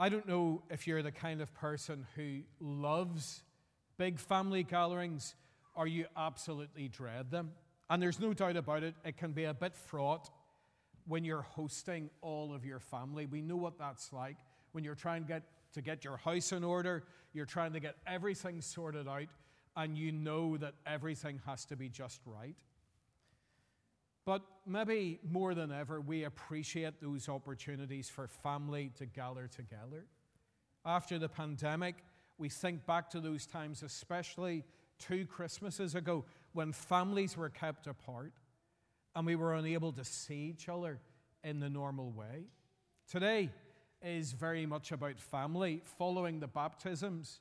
I don't know if you're the kind of person who loves big family gatherings or you absolutely dread them. And there's no doubt about it, it can be a bit fraught when you're hosting all of your family. We know what that's like. When you're trying to get, to get your house in order, you're trying to get everything sorted out, and you know that everything has to be just right. But maybe more than ever, we appreciate those opportunities for family to gather together. After the pandemic, we think back to those times, especially two Christmases ago, when families were kept apart and we were unable to see each other in the normal way. Today is very much about family. Following the baptisms,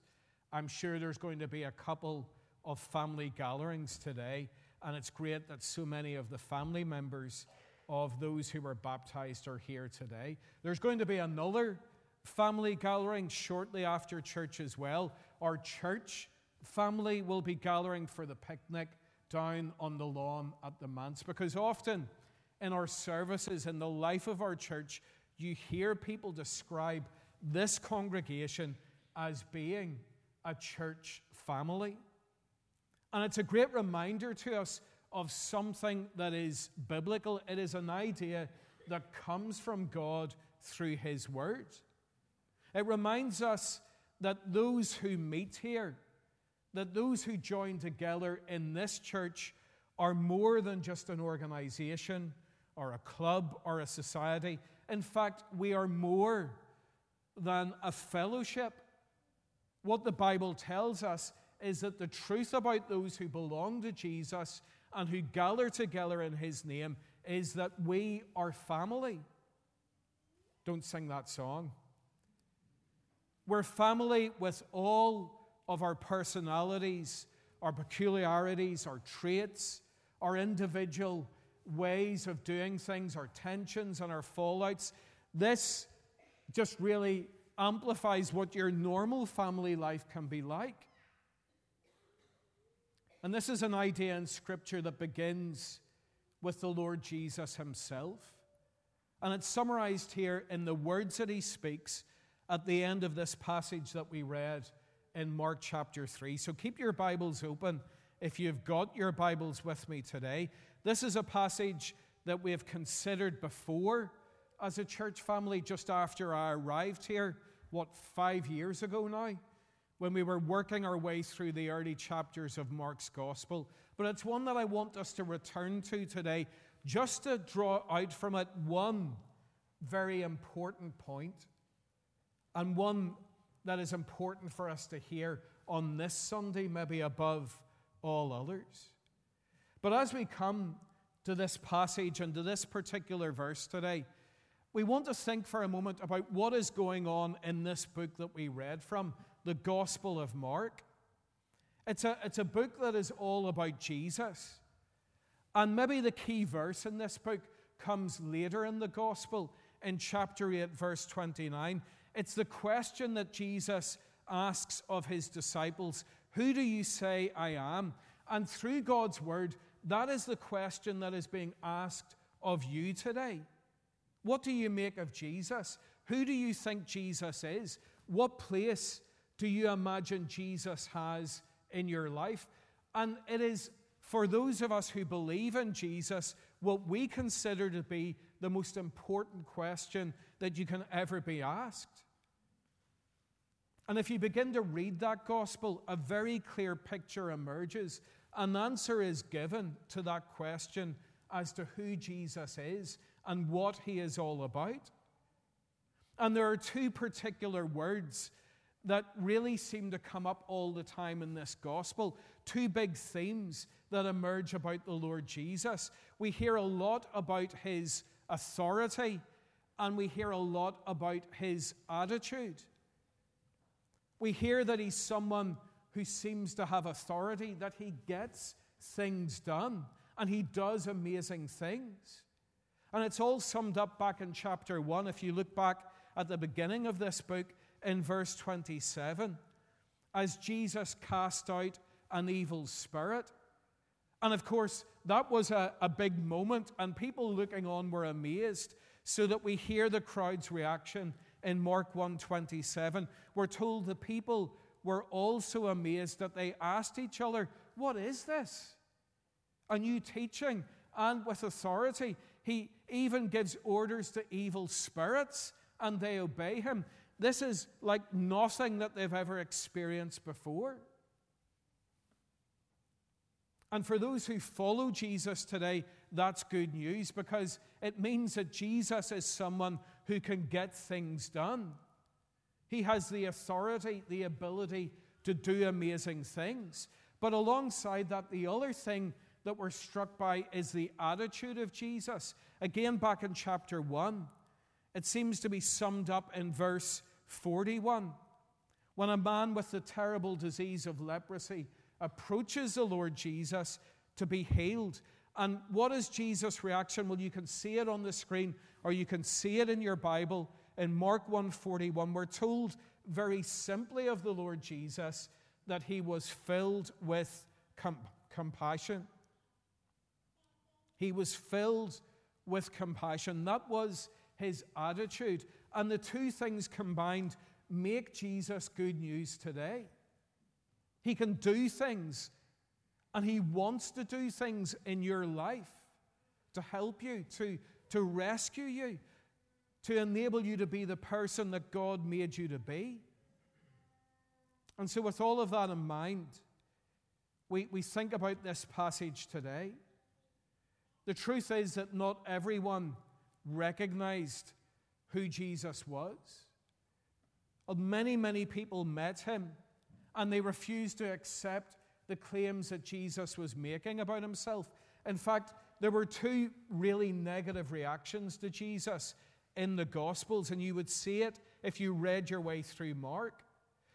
I'm sure there's going to be a couple of family gatherings today and it's great that so many of the family members of those who were baptized are here today. There's going to be another family gathering shortly after church as well. Our church family will be gathering for the picnic down on the lawn at the manse because often in our services, in the life of our church, you hear people describe this congregation as being a church family. And it's a great reminder to us of something that is biblical. It is an idea that comes from God through His Word. It reminds us that those who meet here, that those who join together in this church, are more than just an organization or a club or a society. In fact, we are more than a fellowship. What the Bible tells us is that the truth about those who belong to Jesus and who gather together in his name is that we are family. Don't sing that song. We're family with all of our personalities, our peculiarities, our traits, our individual ways of doing things, our tensions and our fallouts. This just really amplifies what your normal family life can be like. And this is an idea in Scripture that begins with the Lord Jesus himself. And it's summarized here in the words that he speaks at the end of this passage that we read in Mark chapter 3. So keep your Bibles open if you've got your Bibles with me today. This is a passage that we have considered before as a church family just after I arrived here, what, five years ago now? When we were working our way through the early chapters of Mark's Gospel. But it's one that I want us to return to today just to draw out from it one very important point and one that is important for us to hear on this Sunday, maybe above all others. But as we come to this passage and to this particular verse today, we want to think for a moment about what is going on in this book that we read from the Gospel of Mark. It's a, it's a book that is all about Jesus. And maybe the key verse in this book comes later in the Gospel, in chapter 8, verse 29. It's the question that Jesus asks of his disciples Who do you say I am? And through God's word, that is the question that is being asked of you today. What do you make of Jesus? Who do you think Jesus is? What place do you imagine Jesus has in your life? And it is for those of us who believe in Jesus what we consider to be the most important question that you can ever be asked. And if you begin to read that gospel, a very clear picture emerges. An answer is given to that question as to who Jesus is and what he is all about. And there are two particular words that really seem to come up all the time in this gospel. Two big themes that emerge about the Lord Jesus. We hear a lot about his authority, and we hear a lot about his attitude. We hear that he's someone who seems to have authority, that he gets things done, and he does amazing things. And it's all summed up back in chapter 1. If you look back at the beginning of this book, in verse 27 as Jesus cast out an evil spirit. And of course, that was a, a big moment, and people looking on were amazed, so that we hear the crowd's reaction in Mark 1:27, we're told the people were also amazed that they asked each other, "What is this? A new teaching and with authority. He even gives orders to evil spirits and they obey him. This is like nothing that they've ever experienced before. And for those who follow Jesus today, that's good news because it means that Jesus is someone who can get things done. He has the authority, the ability to do amazing things. But alongside that, the other thing that we're struck by is the attitude of Jesus. Again, back in chapter 1, it seems to be summed up in verse 41. When a man with the terrible disease of leprosy approaches the Lord Jesus to be healed, and what is Jesus' reaction? Well, you can see it on the screen or you can see it in your Bible. In Mark 1:41, we're told very simply of the Lord Jesus that he was filled with com- compassion. He was filled with compassion. That was his attitude. And the two things combined make Jesus good news today. He can do things, and he wants to do things in your life to help you, to, to rescue you, to enable you to be the person that God made you to be. And so, with all of that in mind, we, we think about this passage today. The truth is that not everyone recognized who Jesus was. Uh, many, many people met him and they refused to accept the claims that Jesus was making about himself. In fact, there were two really negative reactions to Jesus in the Gospels, and you would see it if you read your way through Mark.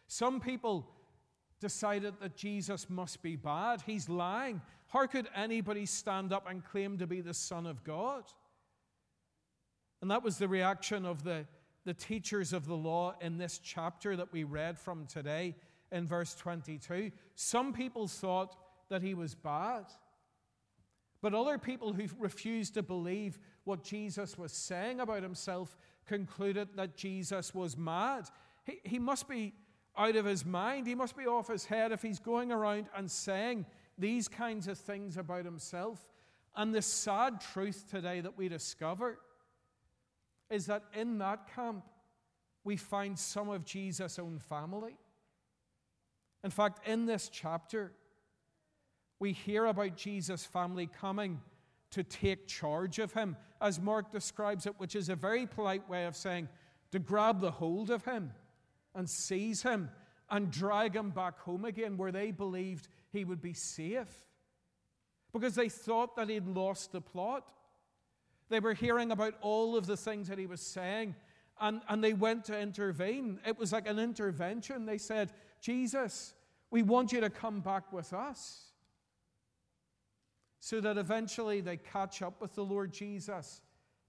Some people decided that Jesus must be bad. He's lying. How could anybody stand up and claim to be the Son of God? And that was the reaction of the, the teachers of the law in this chapter that we read from today in verse 22. Some people thought that he was bad. But other people who refused to believe what Jesus was saying about himself concluded that Jesus was mad. He, he must be out of his mind. He must be off his head if he's going around and saying these kinds of things about himself. And the sad truth today that we discover is that in that camp, we find some of Jesus' own family. In fact, in this chapter, we hear about Jesus' family coming to take charge of him, as Mark describes it, which is a very polite way of saying to grab the hold of him and seize him and drag him back home again where they believed he would be safe because they thought that he'd lost the plot. They were hearing about all of the things that he was saying and, and they went to intervene. It was like an intervention. They said, Jesus, we want you to come back with us. So that eventually they catch up with the Lord Jesus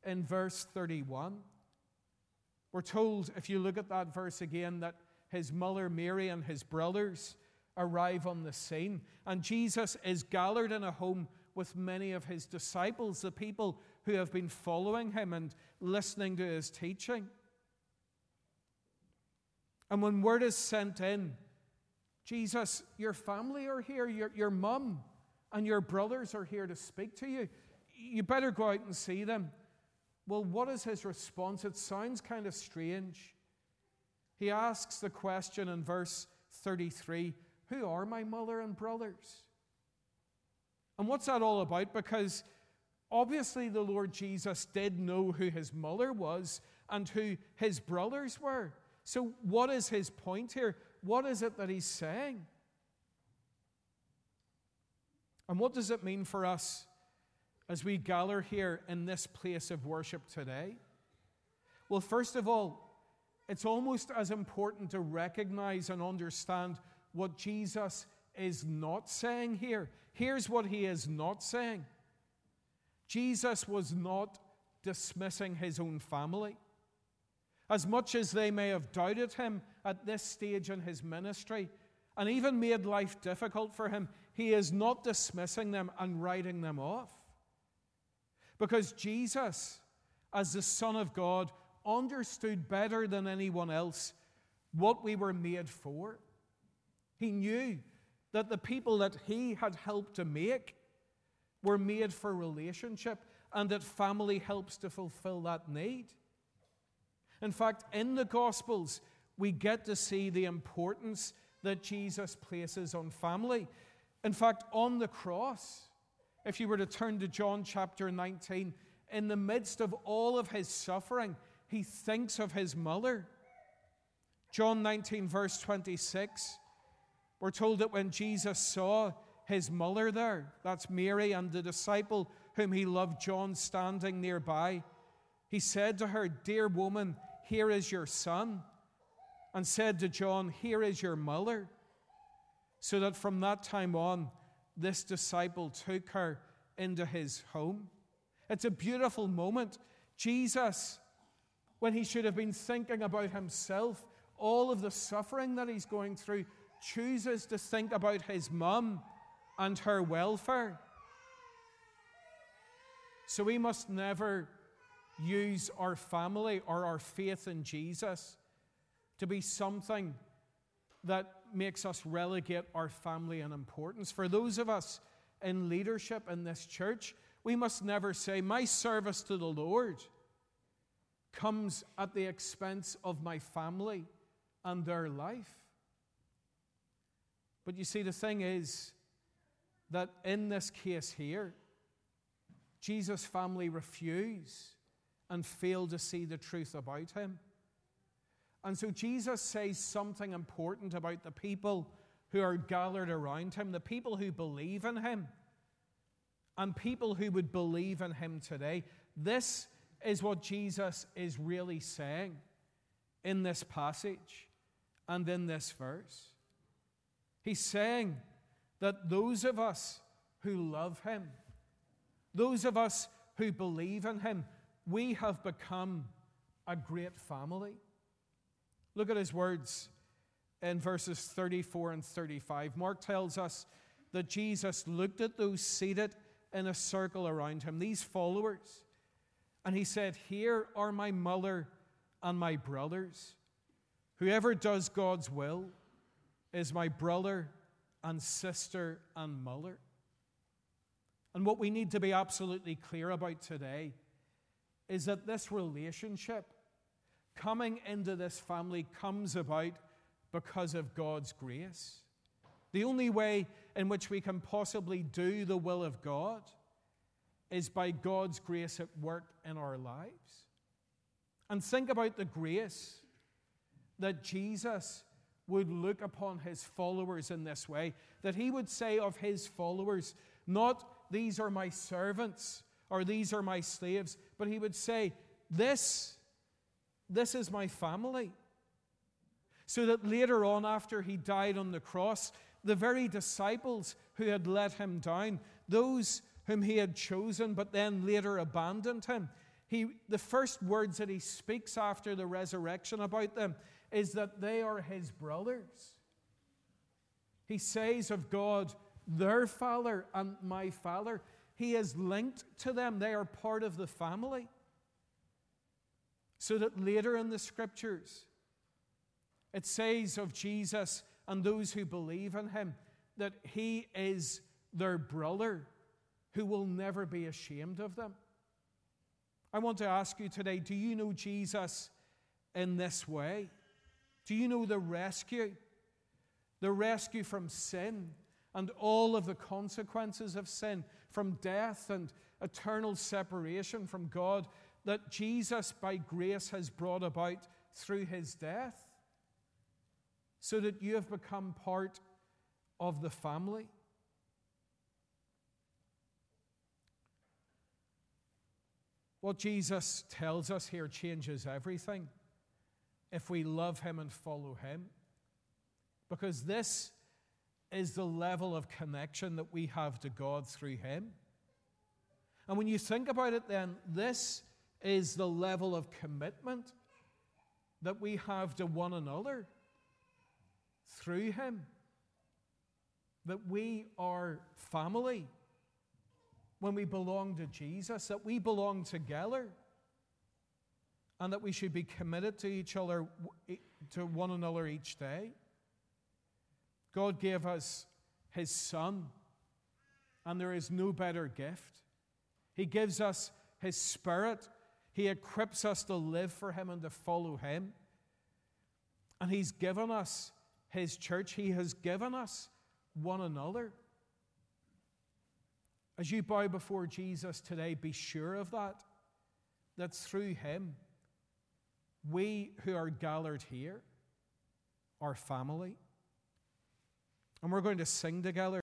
in verse 31. We're told, if you look at that verse again, that his mother Mary and his brothers arrive on the scene. And Jesus is gathered in a home with many of his disciples, the people who have been following him and listening to his teaching. And when word is sent in, Jesus, your family are here, your, your mum and your brothers are here to speak to you. You better go out and see them. Well, what is his response? It sounds kind of strange. He asks the question in verse 33 Who are my mother and brothers? And what's that all about? Because obviously the Lord Jesus did know who his mother was and who his brothers were. So, what is his point here? What is it that he's saying? And what does it mean for us as we gather here in this place of worship today? Well, first of all, it's almost as important to recognize and understand what Jesus is not saying here. Here's what he is not saying Jesus was not dismissing his own family. As much as they may have doubted him at this stage in his ministry and even made life difficult for him, he is not dismissing them and writing them off. Because Jesus, as the Son of God, understood better than anyone else what we were made for. He knew that the people that he had helped to make were made for relationship and that family helps to fulfill that need. In fact, in the Gospels, we get to see the importance that Jesus places on family. In fact, on the cross, if you were to turn to John chapter 19, in the midst of all of his suffering, he thinks of his mother. John 19, verse 26, we're told that when Jesus saw his mother there, that's Mary and the disciple whom he loved, John, standing nearby, he said to her, Dear woman, here is your son. And said to John, Here is your mother. So that from that time on, this disciple took her into his home. It's a beautiful moment. Jesus, when he should have been thinking about himself, all of the suffering that he's going through, chooses to think about his mum and her welfare. So we must never use our family or our faith in Jesus to be something that makes us relegate our family in importance. For those of us in leadership in this church, we must never say, My service to the Lord comes at the expense of my family and their life. But you see, the thing is that in this case here, Jesus' family refuse and fail to see the truth about him. And so Jesus says something important about the people who are gathered around him, the people who believe in him, and people who would believe in him today. This is what Jesus is really saying in this passage and in this verse. He's saying that those of us who love him, those of us who believe in him, we have become a great family. Look at his words in verses 34 and 35. Mark tells us that Jesus looked at those seated in a circle around him, these followers, and he said, Here are my mother and my brothers. Whoever does God's will is my brother and sister and mother. And what we need to be absolutely clear about today is that this relationship coming into this family comes about because of God's grace. The only way in which we can possibly do the will of God is by God's grace at work in our lives. And think about the grace that Jesus would look upon his followers in this way, that he would say of his followers, not these are my servants or these are my slaves, but he would say, This, this is my family. So that later on, after he died on the cross, the very disciples who had let him down, those whom he had chosen but then later abandoned him, he, the first words that he speaks after the resurrection about them is that they are his brothers. He says of God, their father and my father. He is linked to them, they are part of the family. So that later in the scriptures, it says of Jesus and those who believe in him that he is their brother who will never be ashamed of them. I want to ask you today do you know Jesus in this way? Do you know the rescue? The rescue from sin and all of the consequences of sin, from death and eternal separation from God, that Jesus, by grace, has brought about through his death, so that you have become part of the family. What Jesus tells us here changes everything if we love him and follow him. Because this is the level of connection that we have to God through Him. And when you think about it, then, this is the level of commitment that we have to one another through Him. That we are family when we belong to Jesus, that we belong together. And that we should be committed to each other, to one another each day. God gave us His Son, and there is no better gift. He gives us His Spirit. He equips us to live for Him and to follow Him. And He's given us His church. He has given us one another. As you bow before Jesus today, be sure of that, that through Him, we who are gathered here are family. And we're going to sing together.